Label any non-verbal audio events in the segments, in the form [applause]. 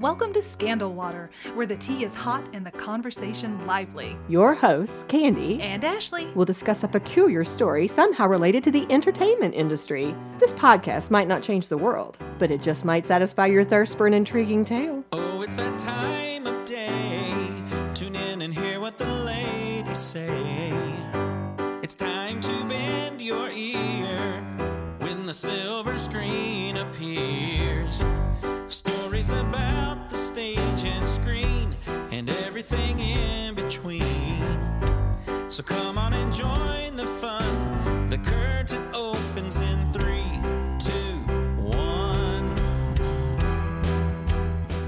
Welcome to Scandal Water, where the tea is hot and the conversation lively. Your hosts, Candy, And Ashley. will discuss a peculiar story somehow related to the entertainment industry. This podcast might not change the world, but it just might satisfy your thirst for an intriguing tale. Oh, it's that time of day. Tune in and hear what the ladies say. It's time to bend your ear when the silver screen appears. Stories about and everything in between. So come on and join the fun. The curtain opens in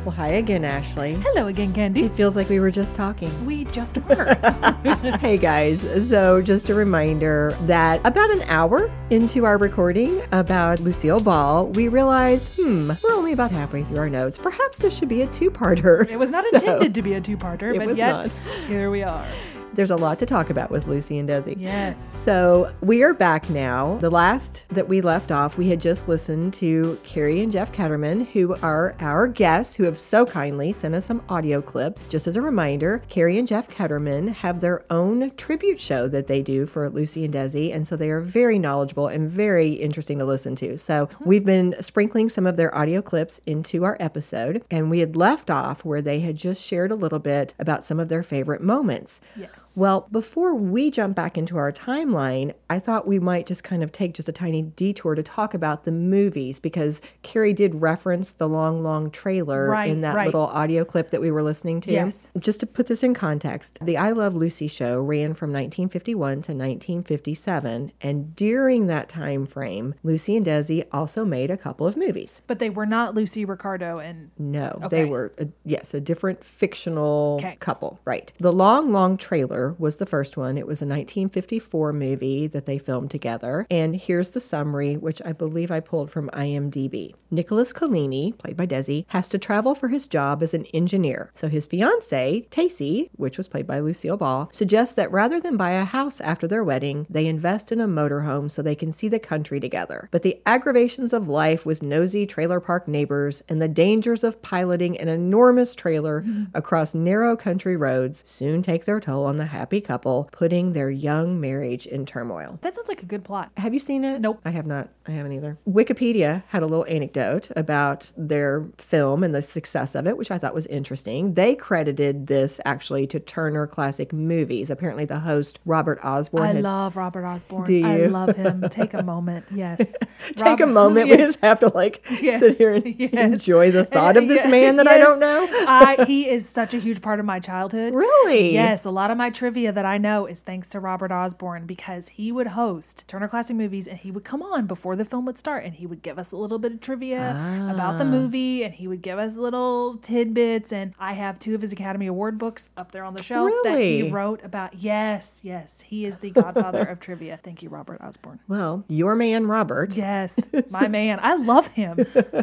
Well, hi again, Ashley. Hello again, Candy. It feels like we were just talking. We just [laughs] were. [laughs] hey guys, so just a reminder that about an hour into our recording about Lucille Ball, we realized, hmm, we're only about halfway through our notes. Perhaps this should be a two parter. it was not [laughs] intended to be a two parter, but yet not. here we are. There's a lot to talk about with Lucy and Desi. Yes. So we are back now. The last that we left off, we had just listened to Carrie and Jeff Ketterman, who are our guests, who have so kindly sent us some audio clips. Just as a reminder, Carrie and Jeff Ketterman have their own tribute show that they do for Lucy and Desi, and so they are very knowledgeable and very interesting to listen to. So we've been sprinkling some of their audio clips into our episode, and we had left off where they had just shared a little bit about some of their favorite moments. Yes. Well, before we jump back into our timeline, I thought we might just kind of take just a tiny detour to talk about the movies because Carrie did reference the long, long trailer Right, in that right. little audio clip that we were listening to. Yes. Just to put this in context, the I Love Lucy show ran from 1951 to 1957, and during that time frame, Lucy and Desi also made a couple of movies. But they were not Lucy Ricardo and No, Okay. they were, a, yes, a different fictional Okay. couple. Right. The Long, Long Trailer was the first one. It was a 1954 movie that they filmed together. And here's the summary, which I believe I pulled from IMDb. Nicholas Collini, played by Desi, has to travel for his job as an engineer. So his fiancee, Tacy, which was played by Lucille Ball, suggests that rather than buy a house after their wedding, they invest in a motorhome so they can see the country together. But the aggravations of life with nosy trailer park neighbors and the dangers of piloting an enormous trailer [laughs] across narrow country roads soon take their toll on the happy couple, putting their young marriage in turmoil. that sounds like a good plot. Have you seen it? Nope. I have not. I haven't either. Wikipedia had a little anecdote about their film and the success of it, which I thought was interesting. They credited this actually to Turner Classic Movies. Apparently, the host, Robert Osborne, I had love Robert Osborne. Do you? I love him. Take a moment. Yes. [laughs] take a Robert- moment. We just have to like [laughs] Yes. sit here and [laughs] Yes. enjoy the thought of this man that I don't know. I, he is such a huge part of my childhood. Really? Yes, a lot of my trivia that I know is thanks to Robert Osborne because he would host Turner Classic Movies and he would come on before the film would start and he would give us a little bit of trivia about Ah. the movie and he would give us little tidbits and I have two of his Academy Award books up there on the shelf that he wrote about. Yes, yes, he is the godfather of trivia. Thank you, Robert Osborne. Well, your man, Robert. Yes, [laughs] my man. I love him.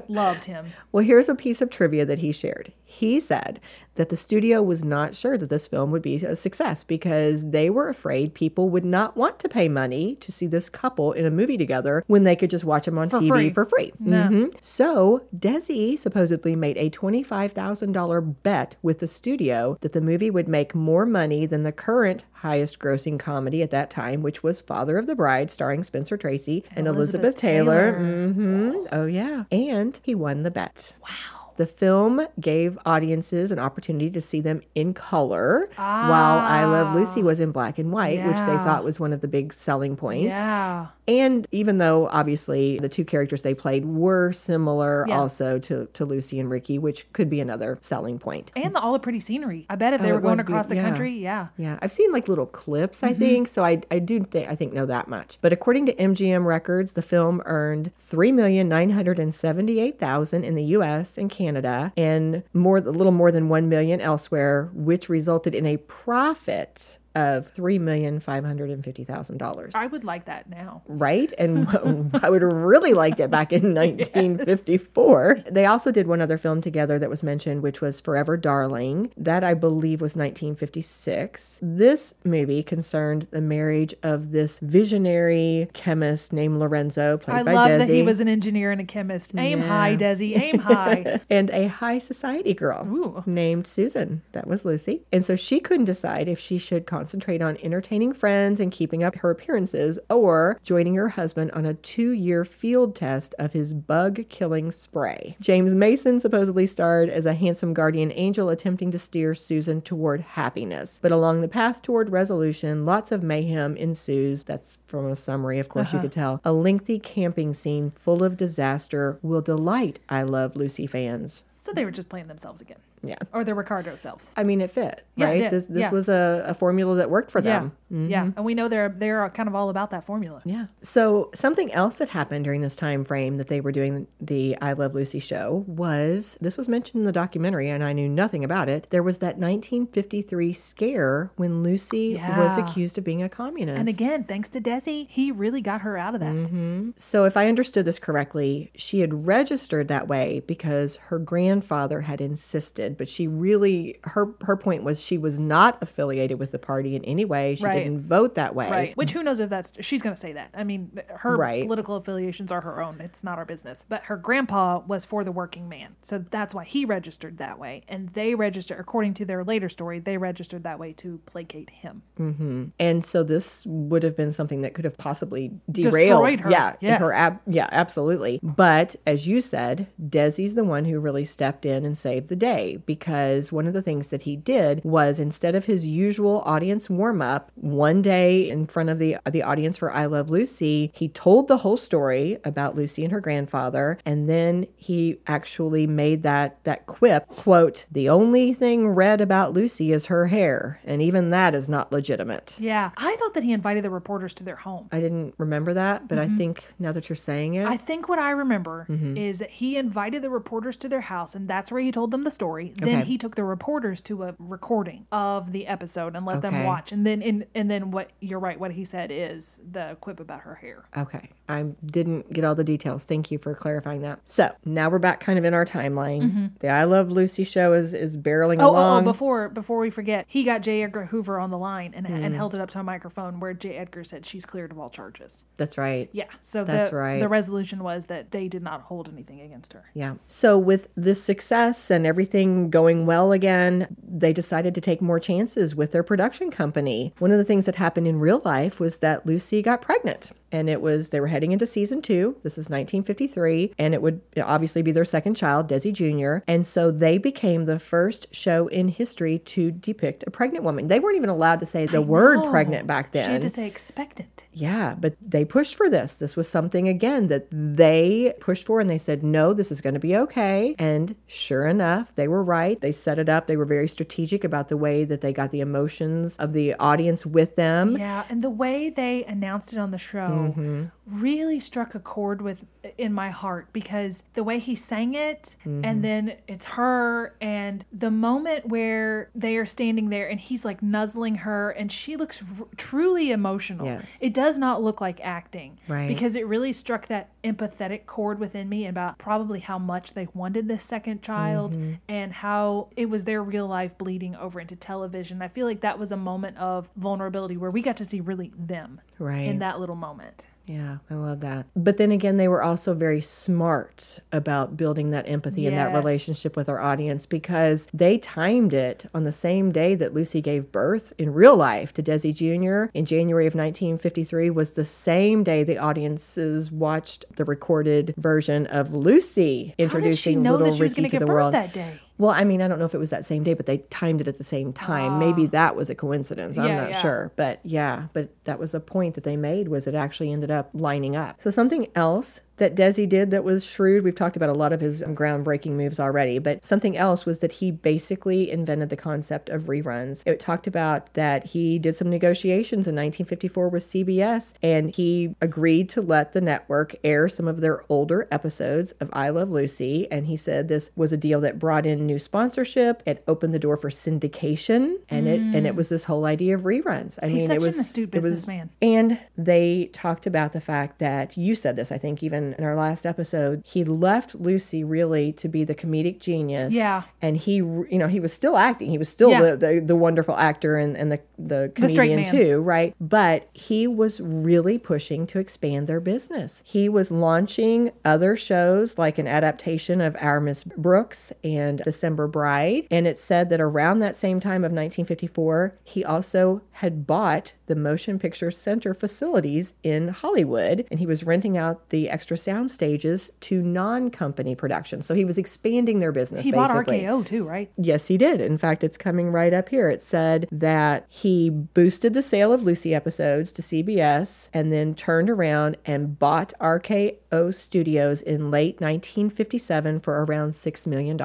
Loved him. Well, here's a piece of trivia that he shared. He said that the studio was not sure that this film would be a success because they were afraid people would not want to pay money to see this couple in a movie together when they could just watch them on TV free. for free. Mhm. So, Desi supposedly made a $25,000 bet with the studio that the movie would make more money than the current highest grossing comedy at that time, which was Father of the Bride, starring Spencer Tracy and, Elizabeth, Elizabeth Taylor. Taylor. hmm Oh, yeah. And he won the bet. Wow. The film gave audiences an opportunity to see them in color, while I Love Lucy was in black and white, which they thought was one of the big selling points. Yeah. And even though obviously the two characters they played were similar Yeah. also to, to Lucy and Ricky, which could be another selling point. And the all the pretty scenery. I bet if they Oh, were going was be- across the yeah. country, yeah. Yeah, I've seen like little clips, Mm-hmm. I think, so I, I do think I think know that much. But according to MGM records, the film earned three million nine hundred and seventy eight thousand in the U.S. and Canada, and more a little more than one million elsewhere, which resulted in a profit of three million five hundred and fifty thousand dollars. I would like that now. Right? And [laughs] [laughs] I would have really liked it back in [laughs] 1954. They also did one other film together that was mentioned, which was Forever Darling. That I believe was 1956. This movie concerned the marriage of this visionary chemist named Lorenzo, played I by love that he was an engineer and a chemist. Aim high, Desi. Aim high. and a high society girl Ooh. named Susan. That was Lucy. And so she couldn't decide if she should concentrate on entertaining friends and keeping up her appearances or joining her husband on a two year field test of his bug killing spray. James Mason supposedly starred as a handsome guardian angel attempting to steer Susan toward happiness. But along the path toward resolution, lots of mayhem ensues. That's from a summary, of course, you uh-huh. could tell. A lengthy camping scene full of disaster will delight I Love Lucy fans. So they were just playing themselves again. Yeah. Or the Ricardo selves. I mean, it fit, Yeah, it right? did. This this Yeah. was a, a formula that worked for Yeah. them. Yeah. And we know they're they're kind of all about that formula. Yeah. So something else that happened during this time frame that they were doing the I Love Lucy show was this was mentioned in the documentary, and I knew nothing about it. There was that 1953 scare when Lucy was accused of being a communist. And again, thanks to Desi, he really got her out of that. Mm-hmm. So, if I understood this correctly, she had registered that way because her grandfather had insisted, but she really her her point was she was not affiliated with the party in any way. She Right. didn't vote that way. Right. Which who knows if that's she's going to say that. I mean, her Right. political affiliations are her own. It's not our business. But her grandpa was for the working man. So that's why he registered that way. And they registered according to their later story, they registered that way to placate him. Hmm. And so this would have been something that could have possibly derailed Destroyed her. Yeah, Yes. her ab- yeah, absolutely. But as you said, Desi's the one who really stepped in and saved the day because one of the things that he did was instead of his usual audience warm up, one day in front of the the audience for I Love Lucy, he told the whole story about Lucy and her grandfather, and then he actually made that that quip quote: "The only thing red about Lucy is her hair, and even that is not legitimate." Yeah. I thought that he invited the reporters to their home. I didn't remember that, but I think now that you're saying it, Mm-hmm. I think what I remember Mm-hmm. is that he invited the reporters to their house, and that's where he told them the story. Then Okay. he took the reporters to a recording of the episode and let them watch. And then, in, and then what you're right, what he said is the quip about her hair. okay, I didn't get all the details. Thank you for clarifying that. So now we're back kind of in our timeline. The I Love Lucy show is is barreling Mm-hmm. Oh, oh, oh, before before we forget, he got J. Edgar Hoover on the line and, Mm. and held it up to a microphone where J. Edgar said she's cleared of all charges. That's right. Yeah, so That's the, right. the resolution was that they did not hold anything against her. Yeah. So with this success and everything going well again, they decided to take more chances with their production company. One of the things that happened in real life was that Lucy got pregnant. And it was, they were heading into season two. This is 1953. And it would obviously be their second child, Desi Jr. And so they became the first show in history to depict a pregnant woman. They weren't even allowed to say the word No. pregnant back then. She had to say expectant. Yeah, but they pushed for this. This was something, again, that they pushed for and they said, no, this is going to be okay. And sure enough, they were right. They set it up. They were very strategic about the way that they got the emotions of the audience with them. Yeah, and the way they announced it on the show Mm-hmm mm-hmm really struck a chord with in my heart because the way he sang it Mm-hmm. and then it's her and the moment where they are standing there and he's like nuzzling her and she looks r- truly emotional. Yes. It does not look like acting. Right. Because it really struck that empathetic chord within me about probably how much they wanted this second child Mm-hmm. and how it was their real life bleeding over into television. I feel like that was a moment of vulnerability where we got to see really them Right. in that little moment. Yeah, I love that. But then again, they were also very smart about building that empathy and that relationship with our audience because they timed it on the same day that Lucy gave birth in real life to Desi Jr. in January of 1953 was the same day the audiences watched the recorded version of Lucy How did she introducing little that she was Ricky to the world. that day? Well, I mean, I don't know if it was that same day, but they timed it at the same time. Maybe that was a coincidence. I'm Ah. Not yeah. sure. But yeah, but that was a point that they made was it actually ended up lining up. So something else that Desi did that was shrewd. We've talked about a lot of his groundbreaking moves already, but something else was that he basically invented the concept of reruns. It talked about that he did some negotiations in 1954 with CBS and he agreed to let the network air some of their older episodes of I Love Lucy. And he said this was a deal that brought in new sponsorship. It opened the door for syndication and it and it was this whole idea of reruns. I Mm. He's mean, such it an was astute it was- businessman. and they talked about the fact that you said this, I think, even in our last episode. He left Lucy really to be the comedic genius. Yeah. And he, you know, he was still acting. He was still Yeah. the, the, the wonderful actor and, and the, the The comedian man. too, right? But he was really pushing to expand their business. He was launching other shows like an adaptation of Our Miss Brooks and December Bride. And it said that around that same time of 1954, he also had bought the Motion Picture Center facilities in Hollywood and he was renting out the extra sound stages to non company productions. So he was expanding their business. He bought. RKO too, right? Yes, he did. In fact, it's coming right up here. It said that he boosted the sale of Lucy episodes to CBS and then turned around and bought RKO Studios in late 1957 for around $6 million.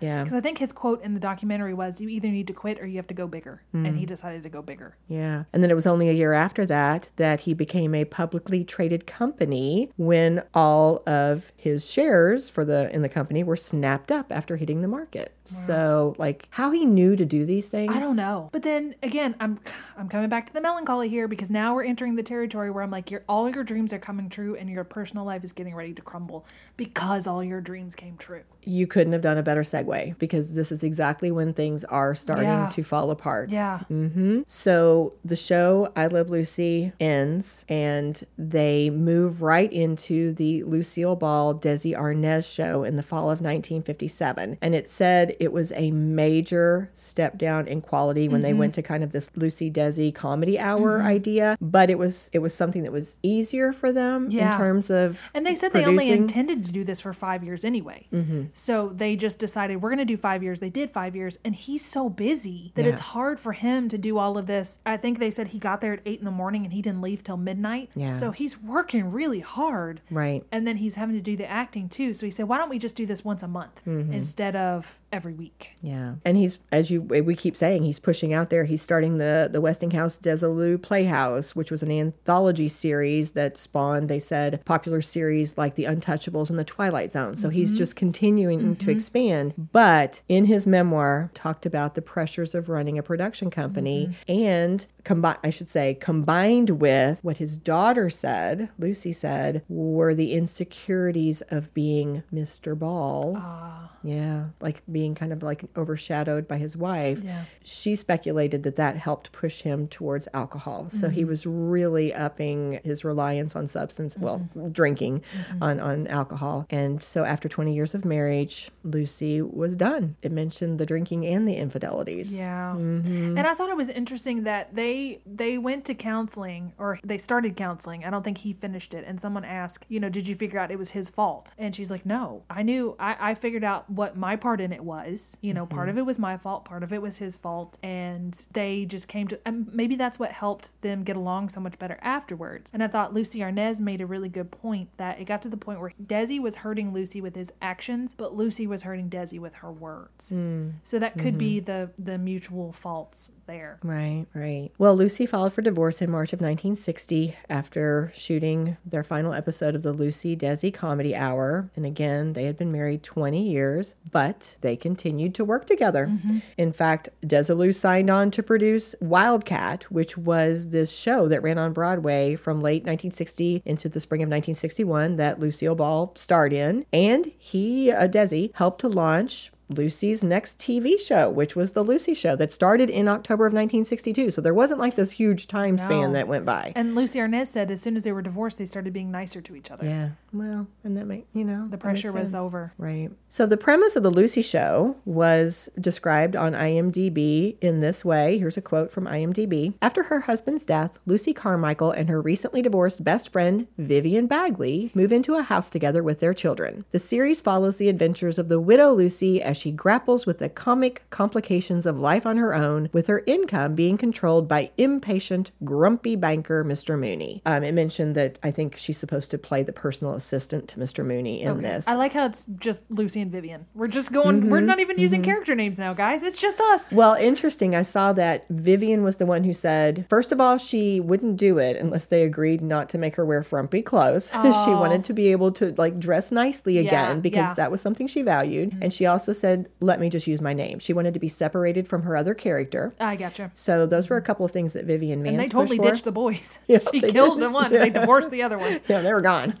Yeah. Because I think his quote in the documentary was, "You either need to quit or you have to go bigger," and Mm. he decided to go bigger. Yeah. And then it was only a year after that that he became a publicly traded company when all of his shares for the in the company were snapped up after hitting the market. So, like how he knew to do these things. I don't know. But then again, I'm [sighs] I'm coming back to the melancholy here because now we're entering the territory where I'm like, your all your dreams are coming true and your personal life is getting ready to crumble because all your dreams came true. You couldn't have done a better segue because this is exactly when things are starting Yeah. to fall apart. Yeah. Mhm. So the show I Love Lucy ends and they move right into the Lucille Ball Desi Arnaz show in the fall of 1957. And it said it was a major step down in quality when they Mm-hmm. went to kind of this Lucy Desi comedy hour idea, but it was it was something that was easier for them Yeah. in terms of And they said they only intended to do this for five years anyway. Mm-hmm. So they just decided we're going to do five years. They did five years, and he's so busy that Yeah. it's hard for him to do all of this. I think they said he got there at eight in the morning and he didn't leave till midnight. Yeah. So he's working really hard. Right. And then he's having to do the acting too. So he said, why don't we just do this once a month Mm-hmm. instead of every week? Yeah. And he's as you we keep saying, he's pushing out there. He's starting the the Westinghouse Desilu Playhouse, which was an anthology series that spawned, they said, popular series like The Untouchables and The Twilight Zone. So he's mm-hmm. just continuing to mm-hmm. expand. But in his memoir, talked about the pressures of running a production company mm-hmm. and combined I should say, combined with what his daughter said, Lucy said, were the insecurities of being Mr. Ball. Ah. Yeah, like being kind of like overshadowed by his wife. Yeah. She speculated that that helped push him towards alcohol. So he mm-hmm. was really upping his reliance on substance, well, mm-hmm. drinking mm-hmm. on, on alcohol. And so after 20 years of marriage, Lucy was done. It mentioned the drinking and the infidelities. Yeah. Mm-hmm. And I thought it was interesting that they they went to counseling or they started counseling. I don't think he finished it. And someone asked, you know, did you figure out it was his fault? And she's like, no, I knew I, I figured out what my part in it was. You know, part mm-hmm. of it was my fault, part of it was his fault. And they just came to, and maybe that's what helped them get along so much better afterwards. And I thought Lucy Arnaz made a really good point that it got to the point where Desi was hurting Lucy with his actions, but Lucy was hurting Desi with her words. Mm. So that could be mm-hmm. the the mutual faults there. Right, right. Well, Lucy filed for divorce in March of 1960 after shooting their final episode of the Lucy Desi Comedy Hour. And again, they had been married 20 years, but they continued to work together. In fact, Desilu signed on to produce Wildcat, which was this show that ran on Broadway from late 1960 into the spring of 1961 that Lucille Ball starred in. And he, uh, Desi, helped to launch Lucy's next TV show, which was The Lucy Show, that started in October of 1962. So there wasn't like this huge time span No. that went by. And Lucy Arnaz said as soon as they were divorced, they started being nicer to each other. yeah, well, and that make you know The pressure was over. Right. So the premise of the Lucy Show was described on IMDb in this way. Here's a quote from IMDb. After her husband's death, Lucy Carmichael and her recently divorced best friend, Vivian Bagley, move into a house together with their children. The series follows the adventures of the widow Lucy as as she grapples with the comic complications of life on her own, with her income being controlled by impatient, grumpy banker Mr. Mooney. Um, it mentioned that I think she's supposed to play the personal assistant to Mr. Mooney in this. I like how it's just Lucy and Vivian. We're just going. We're Mm-hmm, not even using character names now, guys. It's just us. Well, interesting. I saw that Vivian was the one who said, first of all, she wouldn't do it unless they agreed not to make her wear frumpy clothes. [laughs] she wanted to be able to like dress nicely again because yeah. that was something she valued. And she also said, let me just use my name. She wanted to be separated from her other character. I gotcha. So those were a couple of things that Vivian Vance And they totally ditched the boys. [laughs] Yeah, [laughs] she killed did. the one. and They divorced the other one. [laughs] yeah, they were gone.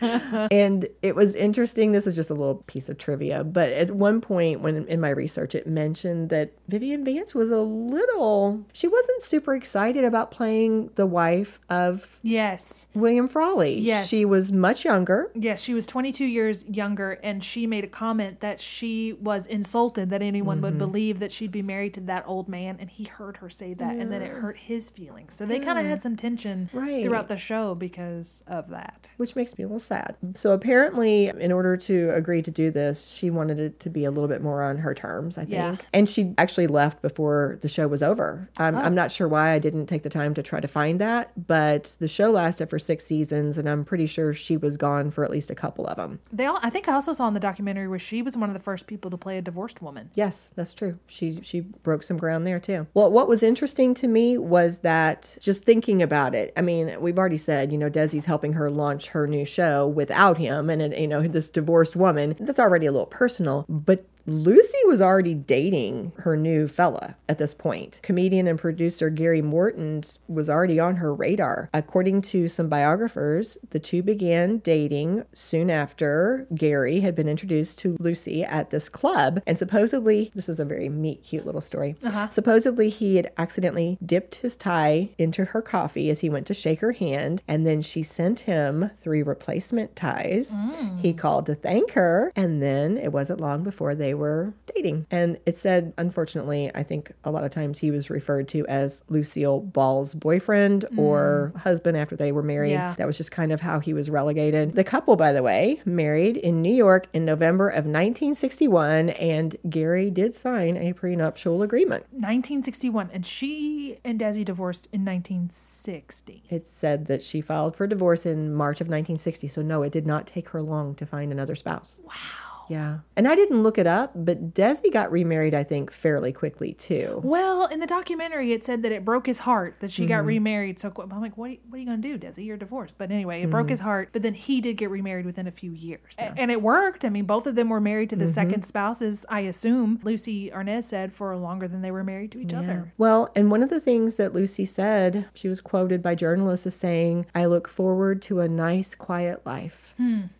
and it was interesting. This is just a little piece of trivia, but at one point when in my research, it mentioned that Vivian Vance was a little, she wasn't super excited about playing the wife of Yes. William Frawley. Yes. She was much younger. Yes, she was 22 years younger, and she made a comment that she was insulted that anyone Mm-hmm. would believe that she'd be married to that old man, and he heard her say that, and then it hurt his feelings. So they kind of had some tension Right. throughout the show because of that. Which makes me a little sad. So apparently, in order to agree to do this, she wanted it to be a little bit more on her terms, I think. Yeah. And she actually left before the show was over. I'm, I'm not sure why I didn't take the time to try to find that, but the show lasted for six seasons, and I'm pretty sure she was gone for at least a couple of them. They all, I think I also saw in the documentary where she was one of the first people to play a divorced woman. Yes, that's true. She she broke some ground there too. Well, what was interesting to me was that just thinking about it. I mean, we've already said, you know, Desi's helping her launch her new show without him, and you know, this divorced woman. That's already a little personal, but. Lucy was already dating her new fella at this point. Comedian and producer Gary Morton was already on her radar. According to some biographers, the two began dating soon after Gary had been introduced to Lucy at this club. And supposedly, this is a very meet, cute little story. Uh-huh. Supposedly, he had accidentally dipped his tie into her coffee as he went to shake her hand. And then she sent him three replacement ties. Mm. He called to thank her. And then it wasn't long before they were dating. And it said, unfortunately, I think a lot of times he was referred to as Lucille Ball's boyfriend hmm. or husband after they were married. Yeah. That was just kind of how he was relegated. The couple, by the way, married in New York in November of 1961, and Gary did sign a prenuptial agreement. 1961, and she and Desi divorced in 1960. It said that she filed for divorce in March of 1960, so no, it did not take her long to find another spouse. Wow. Yeah. And I didn't look it up, but Desi got remarried, I think, fairly quickly too. Well, in the documentary, it said that it broke his heart that she got Mm-hmm. remarried so quick. I'm like, what are, you, what are you going to do, Desi? You're divorced. But anyway, it broke his Mm-hmm. heart. But then he did get remarried within a few years. A- And it worked. I mean, both of them were married to the Mm-hmm. second spouses, I assume. Lucy Arnaz said for longer than they were married to each other. Well, and one of the things that Lucy said, she was quoted by journalists as saying, I look forward to a nice, quiet life.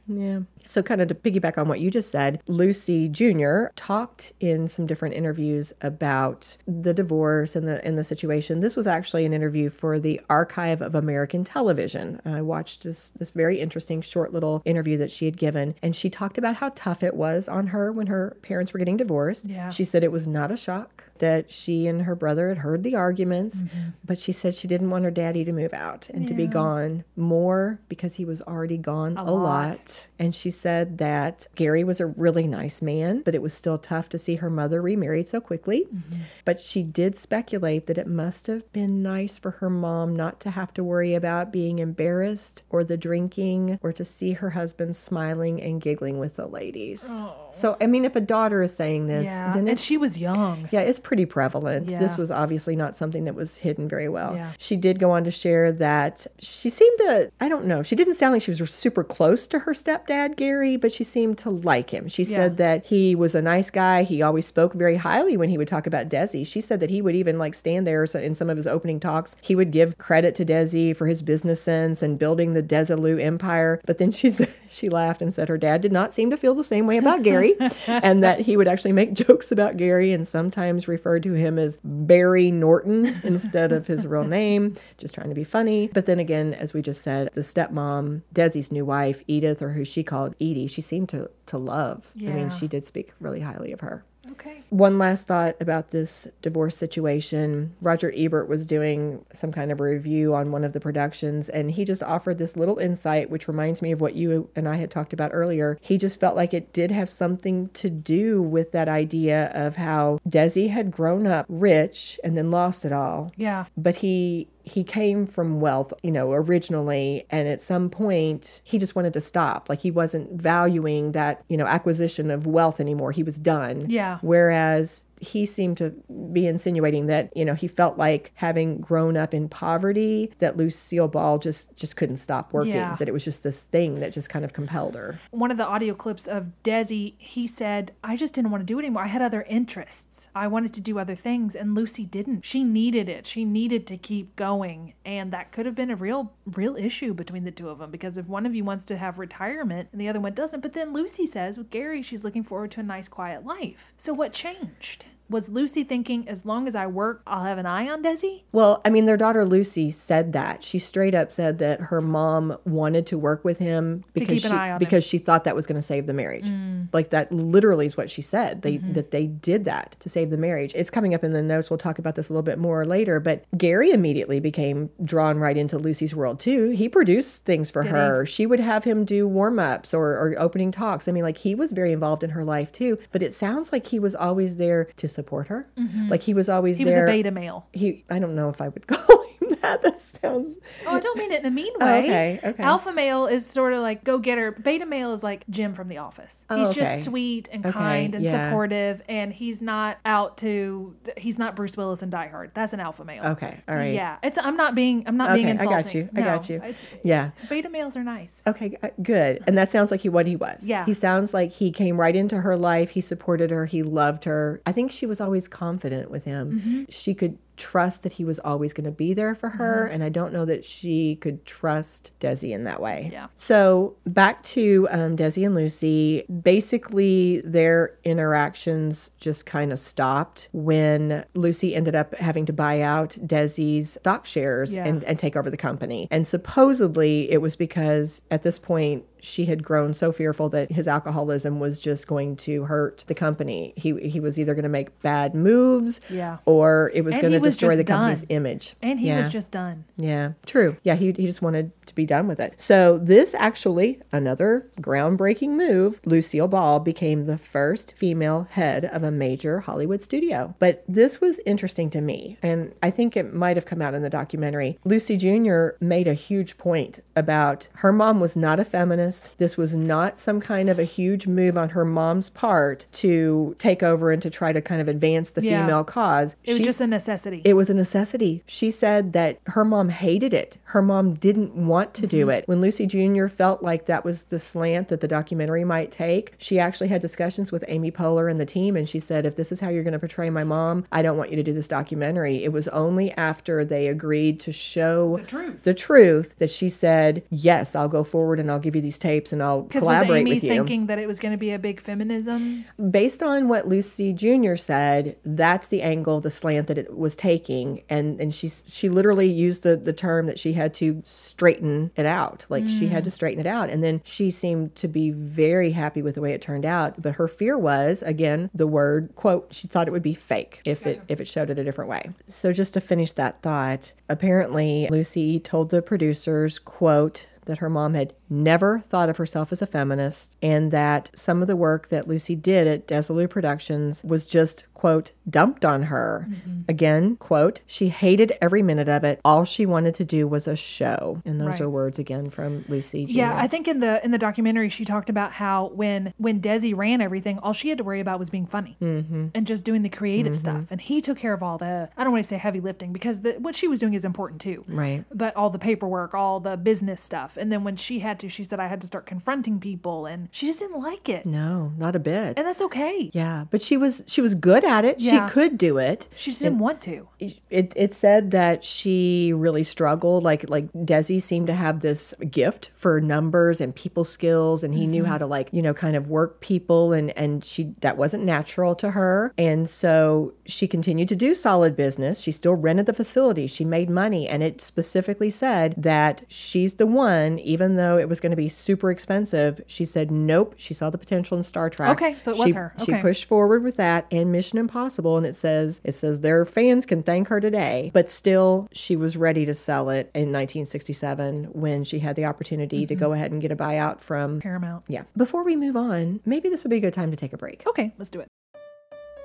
Yeah. So, kind of to piggyback on what you just said, Lucy Jr. talked in some different interviews about the divorce and the and the situation. This was actually an interview for the Archive of American Television. I watched this this very interesting short little interview that she had given, and she talked about how tough it was on her when her parents were getting divorced. Yeah. She said it was not a shock that she and her brother had heard the arguments, mm-hmm. but she said she didn't want her daddy to move out and to be gone more because he was already gone a, lot. lot. And she said that Gary was a really nice man, but it was still tough to see her mother remarried so quickly. Mm-hmm. But she did speculate that it must have been nice for her mom not to have to worry about being embarrassed or the drinking or to see her husband smiling and giggling with the ladies. Oh. So, I mean, if a daughter is saying this, Yeah. then And she was young. yeah, it's pretty prevalent. This was obviously not something that was hidden very well. Yeah. She did go on to share that she seemed to, I don't know, she didn't sound like she was super close to her stepdad, Gary, but she seemed to like him. She Yeah. said that he was a nice guy. He always spoke very highly when he would talk about Desi. She said that he would even like stand there in some of his opening talks. He would give credit to Desi for his business sense and building the Desilu empire. But then she [laughs] said, she laughed and said her dad did not seem to feel the same way about Gary [laughs] and that he would actually make jokes about Gary and sometimes refer to him as Barry Norton [laughs] instead of his real name, just trying to be funny. But then again, as we just said, the stepmom, Desi's new wife, Edith, or who she called Edie, she seemed to to love. I mean, she did speak really highly of her. Okay. One last thought about this divorce situation. Roger Ebert was doing some kind of a review on one of the productions, and he just offered this little insight, which reminds me of what you and I had talked about earlier. He just felt like it did have something to do with that idea of how Desi had grown up rich and then lost it all. Yeah. But he he came from wealth, you know, originally, and at some point he just wanted to stop. Like he wasn't valuing that, you know, acquisition of wealth anymore. He was done. Yeah. Whereas he seemed to be insinuating that you know he felt like having grown up in poverty that Lucille Ball just just couldn't stop working Yeah. that it was just this thing that just kind of compelled her One of the audio clips of Desi, he said, I just didn't want to do it anymore. I had other interests. I wanted to do other things, and Lucy didn't. She needed it. She needed to keep going. And that could have been a real, real issue between the two of them because if one of you wants to have retirement and the other one doesn't, but then Lucy says with Gary, she's looking forward to a nice, quiet life. So what changed? Was Lucy thinking, as long as I work, I'll have an eye on Desi? Well, I mean, their daughter Lucy said that. She straight up said that her mom wanted to work with him because she eye on him. because she thought that was going to save the marriage. Mm. Like that literally is what she said. They mm-hmm. that they did that to save the marriage. It's coming up in the notes. We'll talk about this a little bit more later, but Gary immediately became drawn right into Lucy's world too. He produced things for Did her. She would have him do warm-ups or, or opening talks. I mean, like he was very involved in her life too, but it sounds like he was always there to support her. Mm-hmm. Like he was always He was a beta male. he I don't know if I would [laughs] call that. [laughs] That sounds Oh, I don't mean it in a mean Oh, way. okay, okay. Alpha male is sort of like go getter. Beta male is like Jim from The Office. Oh, he's okay. just sweet and Okay, kind and yeah. supportive, and he's not out to. He's not Bruce Willis and Die Hard. That's an alpha male. okay. All right. Yeah, it's. I'm not being. I'm not being Okay, I got you. I No, got you. Yeah. beta males are nice. Okay, good. And that sounds like he what he was. Yeah. He sounds like he came right into her life. He supported her. He loved her. I think she was always confident with him. Mm-hmm. She could trust that he was always going to be there for her. Mm-hmm. And I don't know that she could trust Desi in that way. Yeah. So back to um, Desi and Lucy. Basically, their interactions just kind of stopped when Lucy ended up having to buy out Desi's stock shares Yeah. and, and take over the company. And supposedly it was because at this point she had grown so fearful that his alcoholism was just going to hurt the company. He he was either going to make bad moves Yeah. or it was going to destroy the company's done. image. And he Yeah. was just done. Yeah, true. Yeah, he, he just wanted to be done with it. So, this actually, another groundbreaking move, Lucille Ball became the first female head of a major Hollywood studio. But this was interesting to me, and I think it might have come out in the documentary. Lucy Jr. made a huge point about her mom was not a feminist. This was not some kind of a huge move on her mom's part to take over and to try to kind of advance the Yeah. female cause. It was She's- just a necessity. it was a necessity. She said that her mom hated it. Her mom didn't want to do mm-hmm. it. When Lucy Jr. felt like that was the slant that the documentary might take, she actually had discussions with Amy Poehler and the team, and she said, If this is how you're going to portray my mom, I don't want you to do this documentary. It was only after they agreed to show The truth. the truth that she said, Yes, I'll go forward and I'll give you these tapes and I'll Because was Amy with you thinking that it was going to be a big feminism? based on what Lucy Jr. said, that's the angle, the slant that it was taking, and and she she literally used the the term that she had to straighten it out, like she had to mm. straighten it out, and then she seemed to be very happy with the way it turned out, but her fear was again the word quote she thought it would be fake if it if it showed it a different way. So just to finish that thought, apparently Lucy told the producers quote that her mom had never thought of herself as a feminist and that some of the work that Lucy did at Desilu Productions was just, quote, dumped on her. Again, quote, she hated every minute of it. All she wanted to do was a show. And those Right. are words again from Lucy. Jr. Yeah, I think in the in the documentary she talked about how when when Desi ran everything, all she had to worry about was being funny Mm-hmm. and just doing the creative stuff, and he took care of all the I don't want to say heavy lifting because the, what she was doing is important too, Right. But all the paperwork, all the business stuff, and then when she had to, she said I had to start confronting people, and she just didn't like it, No, not a bit. and that's okay. Yeah, but she was she was good at at it. Yeah. She could do it. She just didn't want to. It, it said that she really struggled. Like like Desi seemed to have this gift for numbers and people skills, and he knew mm-hmm. how to like you know kind of work people, and and she that wasn't natural to her, and so she continued to do solid business. She still rented the facility. She made money, and it specifically said that she's the one, even though it was going to be super expensive. She said nope. She saw the potential in Star Trek. Okay, so it was She- her. She pushed forward with that and Mission Impossible, and it says it says their fans can thank her today. But still, she was ready to sell it in 1967 when she had the opportunity to Mm-hmm. go ahead and get a buyout from. Paramount. Yeah. Before we move on, maybe this would be a good time to take a break. Okay, let's do it.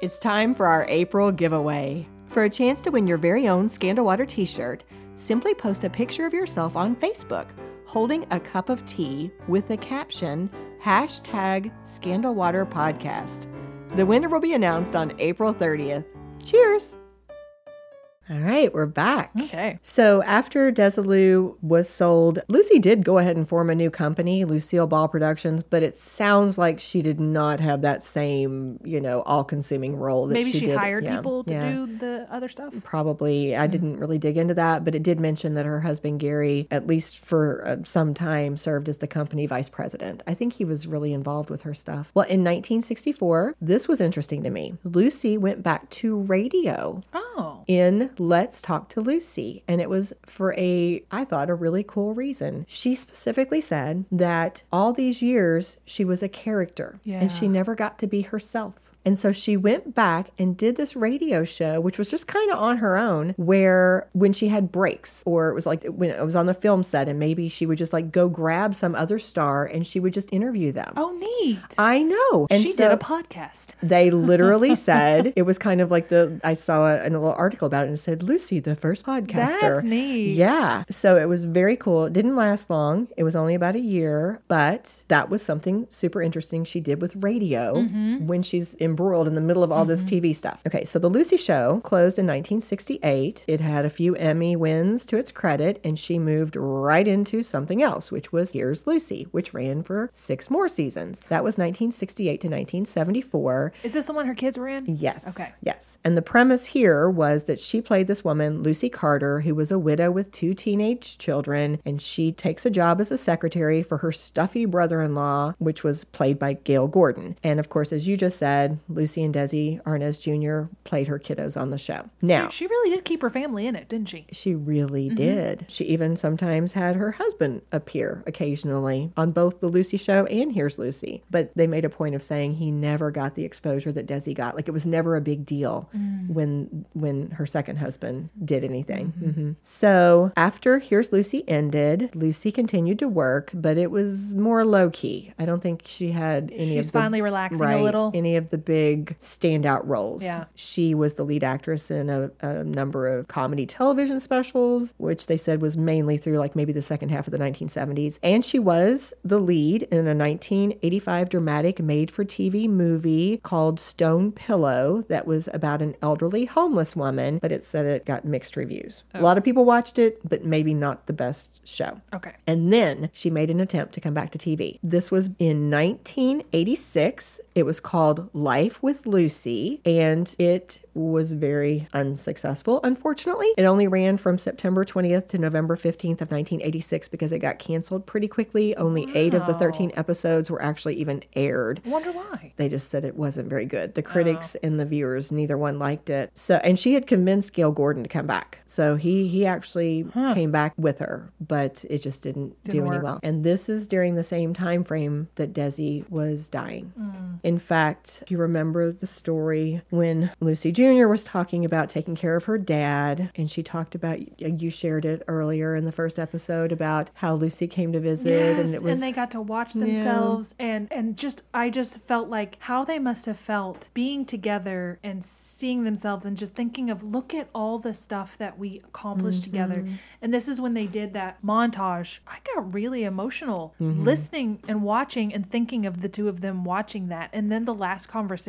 It's time for our April giveaway. For a chance to win your very own Scandal Water t shirt, simply post a picture of yourself on Facebook holding a cup of tea with the caption hashtag Scandal Water Podcast. The winner will be announced on April 30th. Cheers! All right, we're back. Okay. So after Desilu was sold, Lucy did go ahead and form a new company, Lucille Ball Productions, but it sounds like she did not have that same, you know, all-consuming role that Maybe she, did. hired Yeah, people to yeah. do the other stuff. Probably, I didn't really dig into that, but it did mention that her husband Gary, at least for uh, some time, served as the company vice president. I think he was really involved with her stuff. Well, in 1964, this was interesting to me. Lucy went back to radio Oh. in Let's Talk to Lucy. And it was for a, I thought, a really cool reason. She specifically said that all these years she was a character and she never got to be herself. And so she went back and did this radio show, which was just kind of on her own, where when she had breaks, or it was like when it was on the film set, and maybe she would just like go grab some other star and she would just interview them. Oh, neat. I know. And she so- did a podcast. they [laughs] literally said it was kind of like the I saw a, a little article about it and it said Lucy, the first podcaster. That's neat. Yeah. So it was very cool. It didn't last long. It was only about a year, but that was something super interesting she did with radio Mm-hmm. when she's embroiled in the middle of all this mm-hmm. TV stuff. Okay, so the Lucy Show closed in 1968. It had a few Emmy wins to its credit, and she moved right into something else, which was Here's Lucy, which ran for six more seasons. That was 1968 to 1974. Is this the one her kids were in? Yes. Okay. Yes. And the premise here was that she played this woman, Lucy Carter, who was a widow with two teenage children, and she takes a job as a secretary for her stuffy brother in law, which was played by Gale Gordon. And of course, as you just said, Lucy and Desi Arnaz Jr. played her kiddos on the show. Now, She really did keep her family in it, didn't she? she really mm-hmm. did. She even sometimes had her husband appear occasionally on both the Lucy show and Here's Lucy. But they made a point of saying he never got the exposure that Desi got. Like it was never a big deal mm. when when her second husband did anything. Mhm. So after Here's Lucy ended, Lucy continued to work, but it was more low key. I don't think she had any She's of the finally relaxing a little. any of the big standout roles. Yeah. She was the lead actress in a, a number of comedy television specials, which they said was mainly through like maybe the second half of the 1970s. And she was the lead in a 1985 dramatic made for TV movie called Stone Pillow that was about an elderly homeless woman, but it said it got mixed reviews. A oh. lot of people watched it, but maybe not the best show. Okay. And then she made an attempt to come back to TV. This was in 1986. It was called Life with Lucy, and it was very unsuccessful, unfortunately. It only ran from September 20th to November 15th of 1986 because it got canceled pretty quickly. Only eight of the 13 episodes were actually even aired. I Wonder why. They just said it wasn't very good. The critics and the viewers, neither one liked it. So, and she had convinced Gale Gordon to come back. So he he actually came back with her, but it just didn't, do any well. And this is during the same time frame that Desi was dying. Mm. In fact, if you remember the story when Lucy Jr. was talking about taking care of her dad, and she talked about you shared it earlier in the first episode about how Lucy came to visit, Yes, and it was And they got to watch themselves and and just I just felt like how they must have felt being together and seeing themselves and just thinking of look at all the stuff that we accomplished together. Mm-hmm. And this is when they did that montage. I got really emotional Mm-hmm. listening and watching and thinking of the two of them watching that. And then the last conversation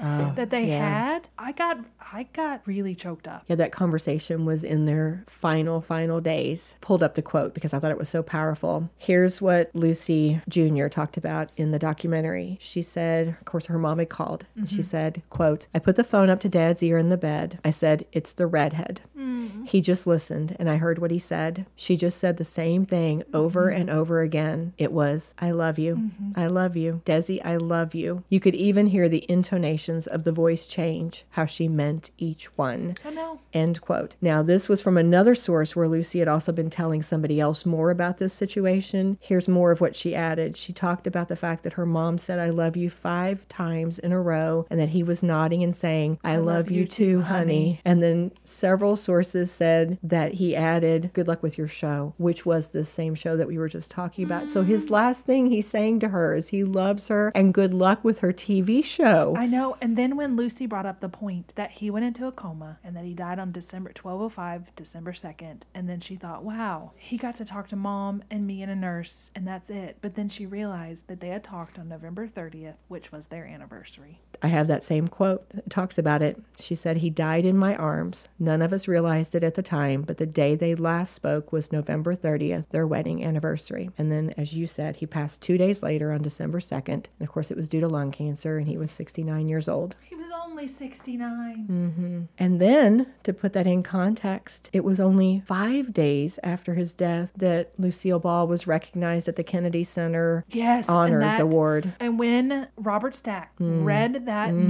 Oh, that they yeah. had, I got I got really choked up. Yeah, that conversation was in their final, final days. Pulled up the quote because I thought it was so powerful. Here's what Lucy Jr. talked about in the documentary. She said, of course, her mom had called. and She mm-hmm. said, quote, I put the phone up to dad's ear in the bed. I said, it's the redhead. Mm-hmm. He just listened and I heard what he said. She just said the same thing mm-hmm. over and over again. It was, I love you. I love you. Desi, I love you. You could even hear the intonations of the voice change, how she meant each one. I know. End quote. Now, this was from another source where Lucy had also been telling somebody else more about this situation. Here's more of what she added. She talked about the fact that her mom said, I love you five times in a row, and that he was nodding and saying, I, love, you too, honey. And then several sources said that he added, Good luck with your show, which was the same show that we were just talking about. So his mm-hmm. last thing he's saying to her is he loves her and good luck with her TV show. I know. And then when Lucy brought up the point that he went into a coma and that he died on December 1205, December 2nd, and then she thought, wow, he got to talk to mom and me and a nurse, and that's it. But then she realized that they had talked on November 30th, which was their anniversary. I have that same quote. It talks about it. She said, He died in my arms. None of us realized it at the time, but the day they last spoke was November 30th, their wedding anniversary. And then, as you said, he passed two days later on December 2nd. And of course, it was due to lung cancer, and he was 69 years old. He was only 69. Mm-hmm. And then, to put that in context, it was only five days after his death that Lucille Ball was recognized at the Kennedy Center Yes. and Honors that- Award. And when Robert Stack Mm. read that Mm-hmm.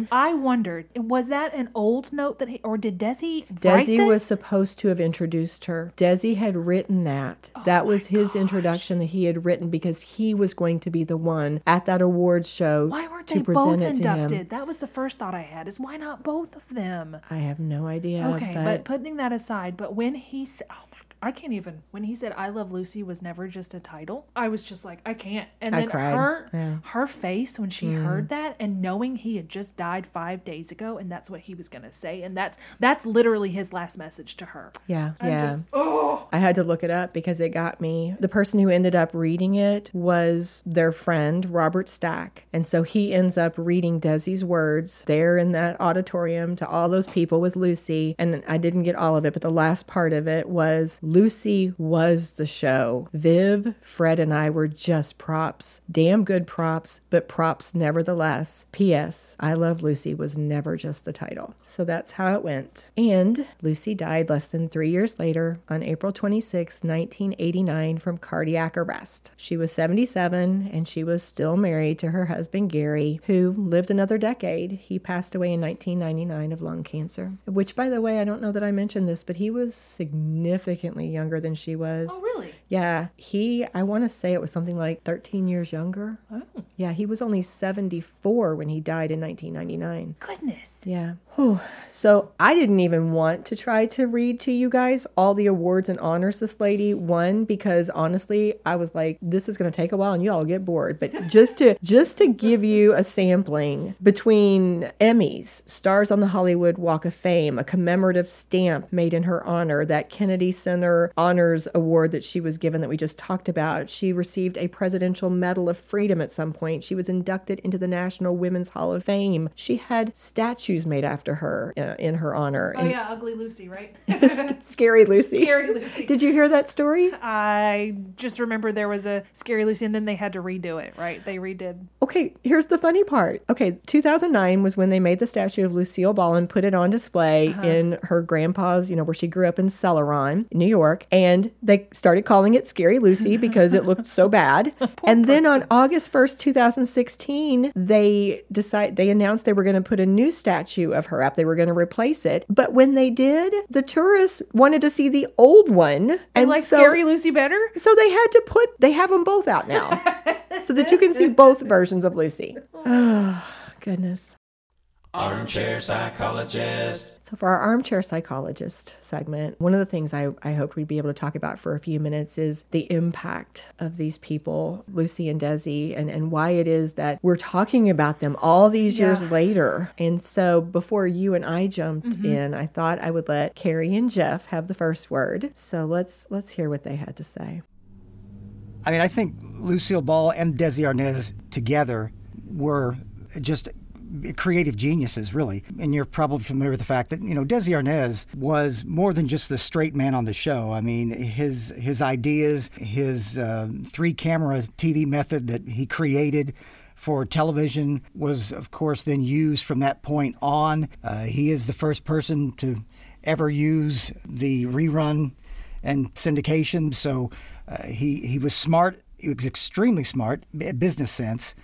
note, I wondered, was that an old note that he, or did Desi write Desi was supposed to have introduced her. Desi had written that. Oh that was his introduction that he had written because he was going to be the one at that awards show Why weren't to they present both it to him. inducted? That was the first thought I had. Is why not both of them? I have no idea. Okay, but, but, putting that aside, but when he said, "Oh my," I can't even. When he said "I love Lucy" was never just a title, I was just like, I can't. And I then cried, her, yeah. Mm. her face when she heard that, and knowing he had just died five days ago, and that's what he was gonna say, and that's that's literally his last message to her. yeah, I'm yeah. just- oh, I had to look it up because it got me. The person who ended up reading it was their friend, Robert Stack. And so he ends up reading Desi's words there in that auditorium to all those people with Lucy. And I didn't get all of it, but the last part of it was Lucy was the show. Viv, Fred, and I were just props. Damn good props, but props nevertheless. P.S. I Love Lucy was never just the title. So that's how it went. And Lucy died less than three years later on April 26, 1989, from cardiac arrest. She was 77 and she was still married to her husband Gary, who lived another decade. He passed away in 1999 of lung cancer, which, by the way, I don't know that I mentioned this, but he was significantly younger than she was. oh really? Yeah, he, I want to say it was something like 13 years younger. Oh Yeah, he was only 74 when he died in 1999. goodness. Yeah. Whew. So I didn't even want to try to read to you guys all the awards and honors this lady won because honestly, I was like, this is going to take a while and you all get bored. But [laughs] just to just to give you a sampling between Emmys, stars on the Hollywood Walk of Fame, a commemorative stamp made in her honor, that Kennedy Center Honors Award that she was given that we just talked about. She received a Presidential Medal of Freedom at some point. She was inducted into the National Women's Hall of Fame. She had statues made after her uh, in her honor. Oh And yeah, ugly Lucy, right? [laughs] Scary Lucy. Scary Lucy. Did you hear that story? I just remember there was a Scary Lucy, and then they had to redo it, right? They redid. Okay, here's the funny part. Okay, 2009 was when they made the statue of Lucille Ball and put it on display Uh-huh. in her grandpa's, you know, where she grew up in Celoron, New York. And they started calling it Scary Lucy [laughs] because it looked so bad. [laughs] and then on August 1st, 2016, they decide they announced they were going to put a new statue of her up. They were going to replace it. But when they did, the tourists wanted to see the old one. And And like so, Scary Lucy better? so they had to put they have them both out now. [laughs] so that you can see both versions of Lucy. Oh, [sighs] goodness. Armchair psychologist. So, for our armchair psychologist segment, one of the things I, I hoped we'd be able to talk about for a few minutes is the impact of these people, Lucy and Desi, and, and why it is that we're talking about them all these years Yeah. later. And so, before you and I jumped mm-hmm. in, I thought I would let Carrie and Jeff have the first word. So, let's let's hear what they had to say. I mean, I think Lucille Ball and Desi Arnaz together were just creative geniuses, really. And you're probably familiar with the fact that you know Desi Arnaz was more than just the straight man on the show. I mean, his his ideas, his uh, three camera TV method that he created for television was, of course, then used from that point on. Uh, he is the first person to ever use the rerun and syndication. So uh, he he was smart. He was extremely smart, business sense,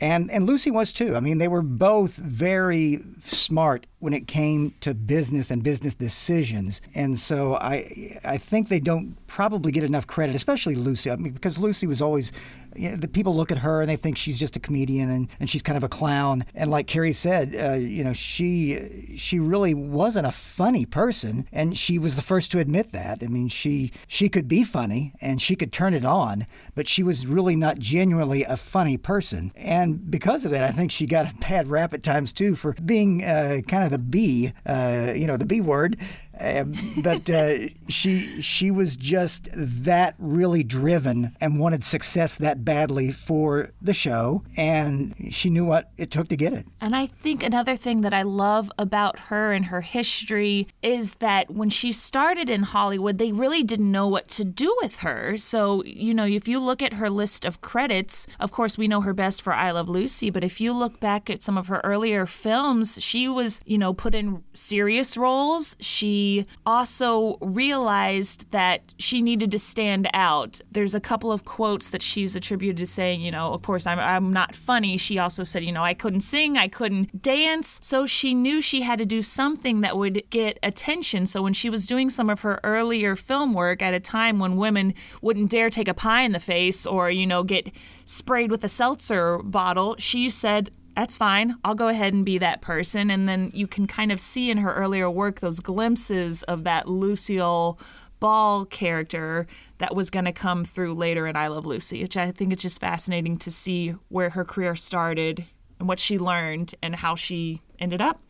and and Lucy was too. I mean, they were both very smart when it came to business and business decisions. And so I I think they don't probably get enough credit, especially Lucy. I mean, because Lucy was always you know, the people look at her and they think she's just a comedian and, and she's kind of a clown. And like Carrie said, uh, you know, she she really wasn't a funny person, and she was the first to admit that. I mean, she she could be funny and she could turn it on, but she was really not genuinely a funny person. And because of that, I think she got a bad rap at times too for being uh, kind of the B, uh, you know, the B word. Uh, but uh, she she was just that really driven and wanted success that badly for the show, and she knew what it took to get it. And I think another thing that I love about her and her history is that when she started in Hollywood, they really didn't know what to do with her. So you know, if you look at her list of credits, of course we know her best for I Love Lucy, but if you look back at some of her earlier films, she was you know put in serious roles. She also realized that she needed to stand out. There's a couple of quotes that she's attributed to saying, you know, of course, I'm, I'm not funny. She also said, you know, I couldn't sing, I couldn't dance. So she knew she had to do something that would get attention. So when she was doing some of her earlier film work at a time when women wouldn't dare take a pie in the face or, you know, get sprayed with a seltzer bottle, she said, that's fine. I'll go ahead and be that person. And then you can kind of see in her earlier work those glimpses of that Lucille Ball character that was going to come through later in I Love Lucy, which I think it's just fascinating to see where her career started and what she learned and how she ended up.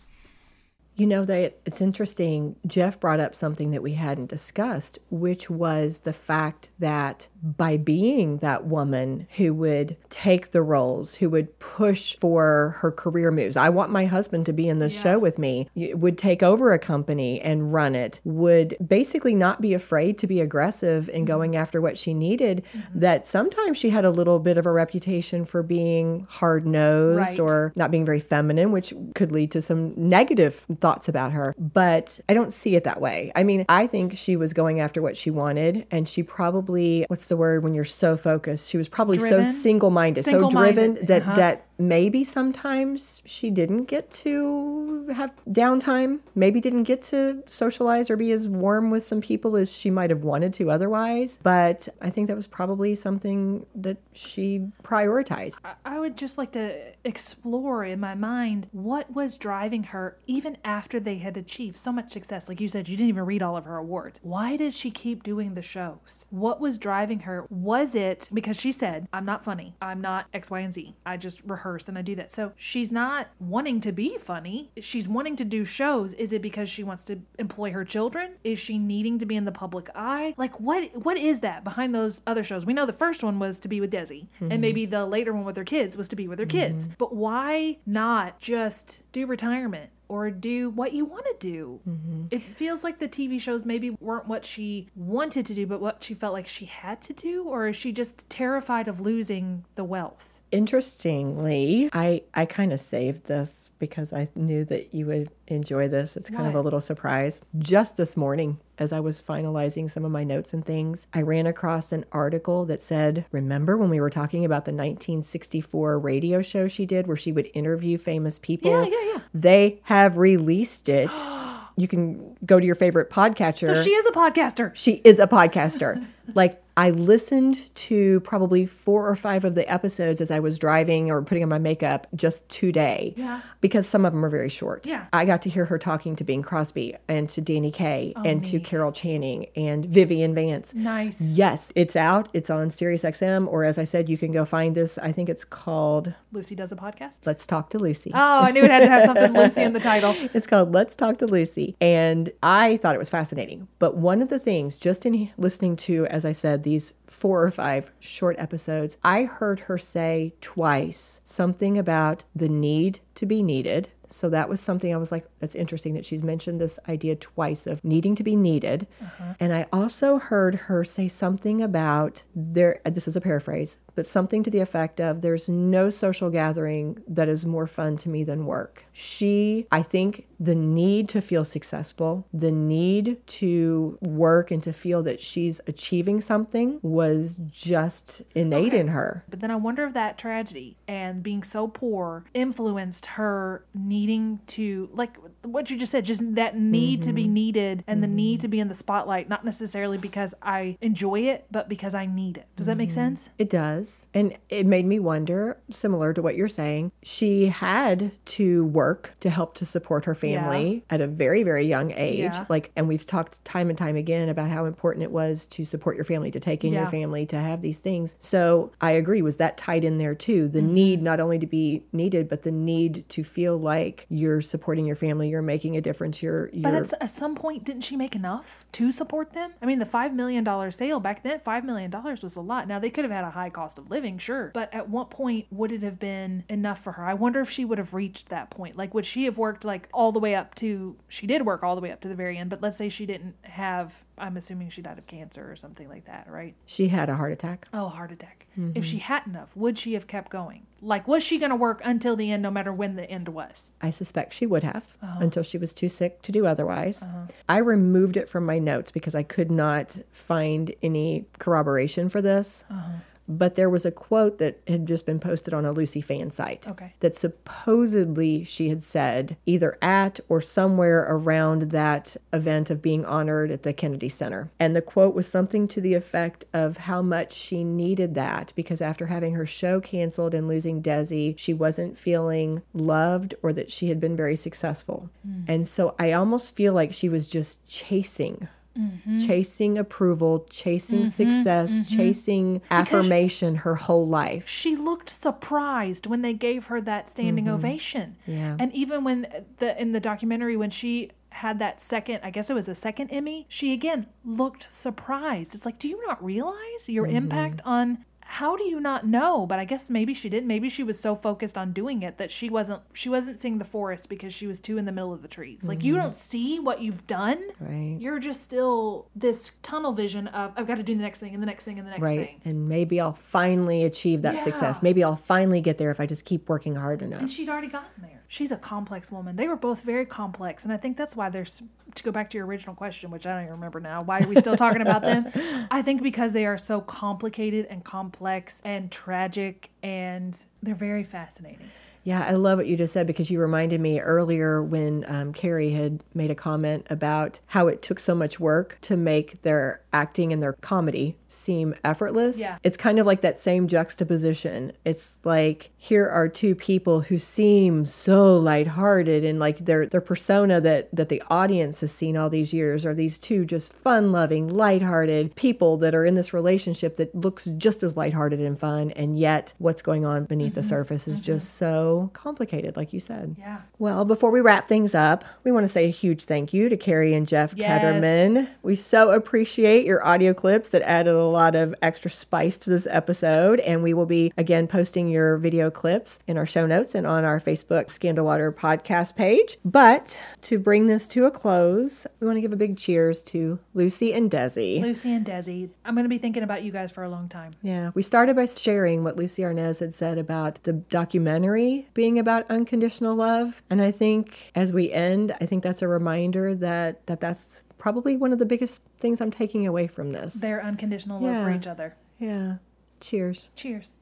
You know that it's interesting. Jeff brought up something that we hadn't discussed, which was the fact that by being that woman who would take the roles, who would push for her career moves. I want my husband to be in the yeah. show with me, would take over a company and run it, would basically not be afraid to be aggressive in mm-hmm. going after what she needed. Mm-hmm. That sometimes she had a little bit of a reputation for being hard nosed right. or not being very feminine, which could lead to some negative thoughts about her. But I don't see it that way. I mean, I think she was going after what she wanted and she probably, what's the word when you're so focused. She was probably driven? so single-minded, single-minded, so driven that uh-huh. that maybe sometimes she didn't get to have downtime, maybe didn't get to socialize or be as warm with some people as she might have wanted to otherwise. But I think that was probably something that she prioritized. I would just like to explore in my mind what was driving her even after they had achieved so much success. Like you said, you didn't even read all of her awards. Why did she keep doing the shows? What was driving her? Was it because she said, I'm not funny, I'm not X, Y, and Z, I just rehearse and I do that. So she's not wanting to be funny. She's wanting to do shows. Is it because she wants to employ her children? Is she needing to be in the public eye? Like what what is that behind those other shows? We know the first one was to be with Desi, mm-hmm. and maybe the later one with her kids was to be with her kids. Mm-hmm. But why not just do retirement? or do what you want to do. Mm-hmm. It feels like the TV shows maybe weren't what she wanted to do, but what she felt like she had to do, or is she just terrified of losing the wealth? Interestingly, I I kind of saved this because I knew that you would enjoy this. It's kind what? of a little surprise. Just this morning, as I was finalizing some of my notes and things, I ran across an article that said, "Remember when we were talking about the 1964 radio show she did where she would interview famous people? Yeah, yeah, yeah. They have released it." [gasps] you can go to your favorite podcatcher. So she is a podcaster. She is a podcaster. [laughs] like I listened to probably four or five of the episodes as I was driving or putting on my makeup just today. Yeah. Because some of them are very short. Yeah. I got to hear her talking to Bing Crosby and to Danny Kaye oh, and to Carol Channing and Vivian Vance. Nice. Yes, it's out. It's on Sirius XM, or as I said, you can go find this. I think it's called Lucy Does a Podcast. Let's Talk to Lucy. Oh, I knew it had to have something Lucy in the title. [laughs] It's called Let's Talk to Lucy. And I thought it was fascinating. But one of the things, just in listening to, as I said, the these four or five short episodes, I heard her say twice something about the need to be needed. So that was something I was like, that's interesting that she's mentioned this idea twice of needing to be needed. Uh-huh. And I also heard her say something about there, this is a paraphrase, but something to the effect of there's no social gathering that is more fun to me than work. She, I think, the need to feel successful, the need to work and to feel that she's achieving something was just innate in her. But then I wonder if that tragedy and being so poor influenced her needing to, like what you just said, just that need to be mm-hmm. needed and the need mm-hmm. to be in the spotlight, not necessarily because I enjoy it, but because I need it. Does that make mm-hmm. sense? It does. And it made me wonder, similar to what you're saying, she had to work to help to support her family at a very, very young age. Yeah. Like, and we've talked time and time again about how important it was to support your family, to take in your family, to have these things. So I agree. Was that tied in there too? The Mm-hmm. need not only to be needed, but the need to feel like you're supporting your family, you're making a difference, you're, you're But at, at some point, didn't she make enough to support them? I mean, the $5 million sale back then, $5 million was a lot. Now, they could have had a high cost of living, sure. But at what point would it have been enough for her? I wonder if she would have reached that point. Like, would she have worked like all the way up to, she did work all the way up to the very end, but let's say she didn't have, I'm assuming she died of cancer or something like that, right? she had a heart attack. Oh, heart attack. If she hadn't have, would she have kept going? Like, was she going to work until the end, no matter when the end was? I suspect she would have Uh-huh. until she was too sick to do otherwise. I removed it from my notes because I could not find any corroboration for this. Uh-huh. But there was a quote that had just been posted on a Lucy fan site Okay. that supposedly she had said either at or somewhere around that event of being honored at the Kennedy Center. And the quote was something to the effect of how much she needed that because after having her show canceled and losing Desi, she wasn't feeling loved or that she had been very successful. Hmm. And so I almost feel like she was just chasing. Mm-hmm. Chasing approval, chasing mm-hmm. success, mm-hmm. chasing affirmation her whole life. she looked surprised when they gave her that standing ovation. Yeah. And even when the in the documentary when she had that second, I guess it was a second Emmy, she again looked surprised. It's like, do you not realize your impact on how do you not know? But I guess maybe she didn't. Maybe she was so focused on doing it that she wasn't she wasn't seeing the forest because she was too in the middle of the trees. Like you mm-hmm. don't see what you've done. Right. You're just still this tunnel vision of I've got to do the next thing and the next thing and the next thing. right thing. and maybe i'll finally achieve that success maybe i'll finally get there if i just keep working hard enough And she'd already gotten there. She's a complex woman. They were both very complex. And I think that's why there's, to go back to your original question, which I don't even remember now, why are we still talking about them? [laughs] I think because they are so complicated and complex and tragic and they're very fascinating. yeah i love what you just said because you reminded me earlier when um, carrie had made a comment about how it took so much work to make their acting and their comedy seem effortless Yeah. it's kind of like that same juxtaposition it's like here are two people who seem so lighthearted and like their their persona that that the audience has seen all these years are these two just fun-loving lighthearted people that are in this relationship that looks just as lighthearted and fun and yet what's going on beneath the mm-hmm. surface is mm-hmm. just so complicated like you said Yeah. well, before we wrap things up, we want to say a huge thank you to Carrie and Jeff Yes. Ketterman. We so appreciate your audio clips that added a lot of extra spice to this episode. And we will be again posting your video clips in our show notes and on our Facebook Scandal Water podcast page. But to bring this to a close, we want to give a big cheers to Lucy and Desi. Lucy and Desi, I'm going to be thinking about you guys for a long time. Yeah, we started by sharing what Lucie Arnaz had said about the documentary being about unconditional love, and I think as we end, I think that's a reminder that that that's probably one of the biggest things I'm taking away from this. Their unconditional love for each other. Yeah. Cheers. Cheers.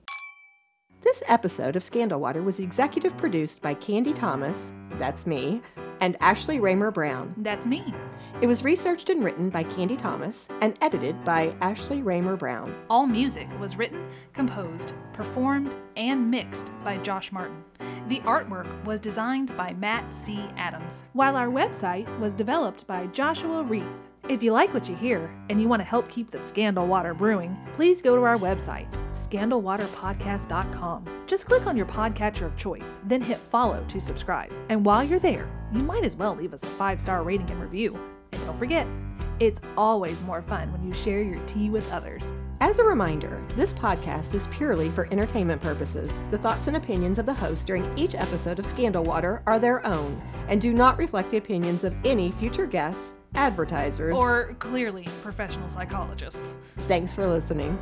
This episode of Scandal Water was executive produced by Candy Thomas, that's me, and Ashley Raymer Brown. That's me. It was researched and written by Candy Thomas and edited by Ashley Raymer Brown. All music was written, composed, performed, and mixed by Josh Martin. The artwork was designed by Matt C. Adams, while our website was developed by Joshua Reith. If you like what you hear and you want to help keep the Scandal Water brewing, please go to our website, scandalwaterpodcast.com. Just click on your podcatcher of choice, then hit follow to subscribe. And while you're there, you might as well leave us a five star rating and review. And don't forget, it's always more fun when you share your tea with others. As a reminder, this podcast is purely for entertainment purposes. The thoughts and opinions of the host during each episode of Scandal Water are their own and do not reflect the opinions of any future guests, advertisers, Or clearly professional psychologists. Thanks for listening.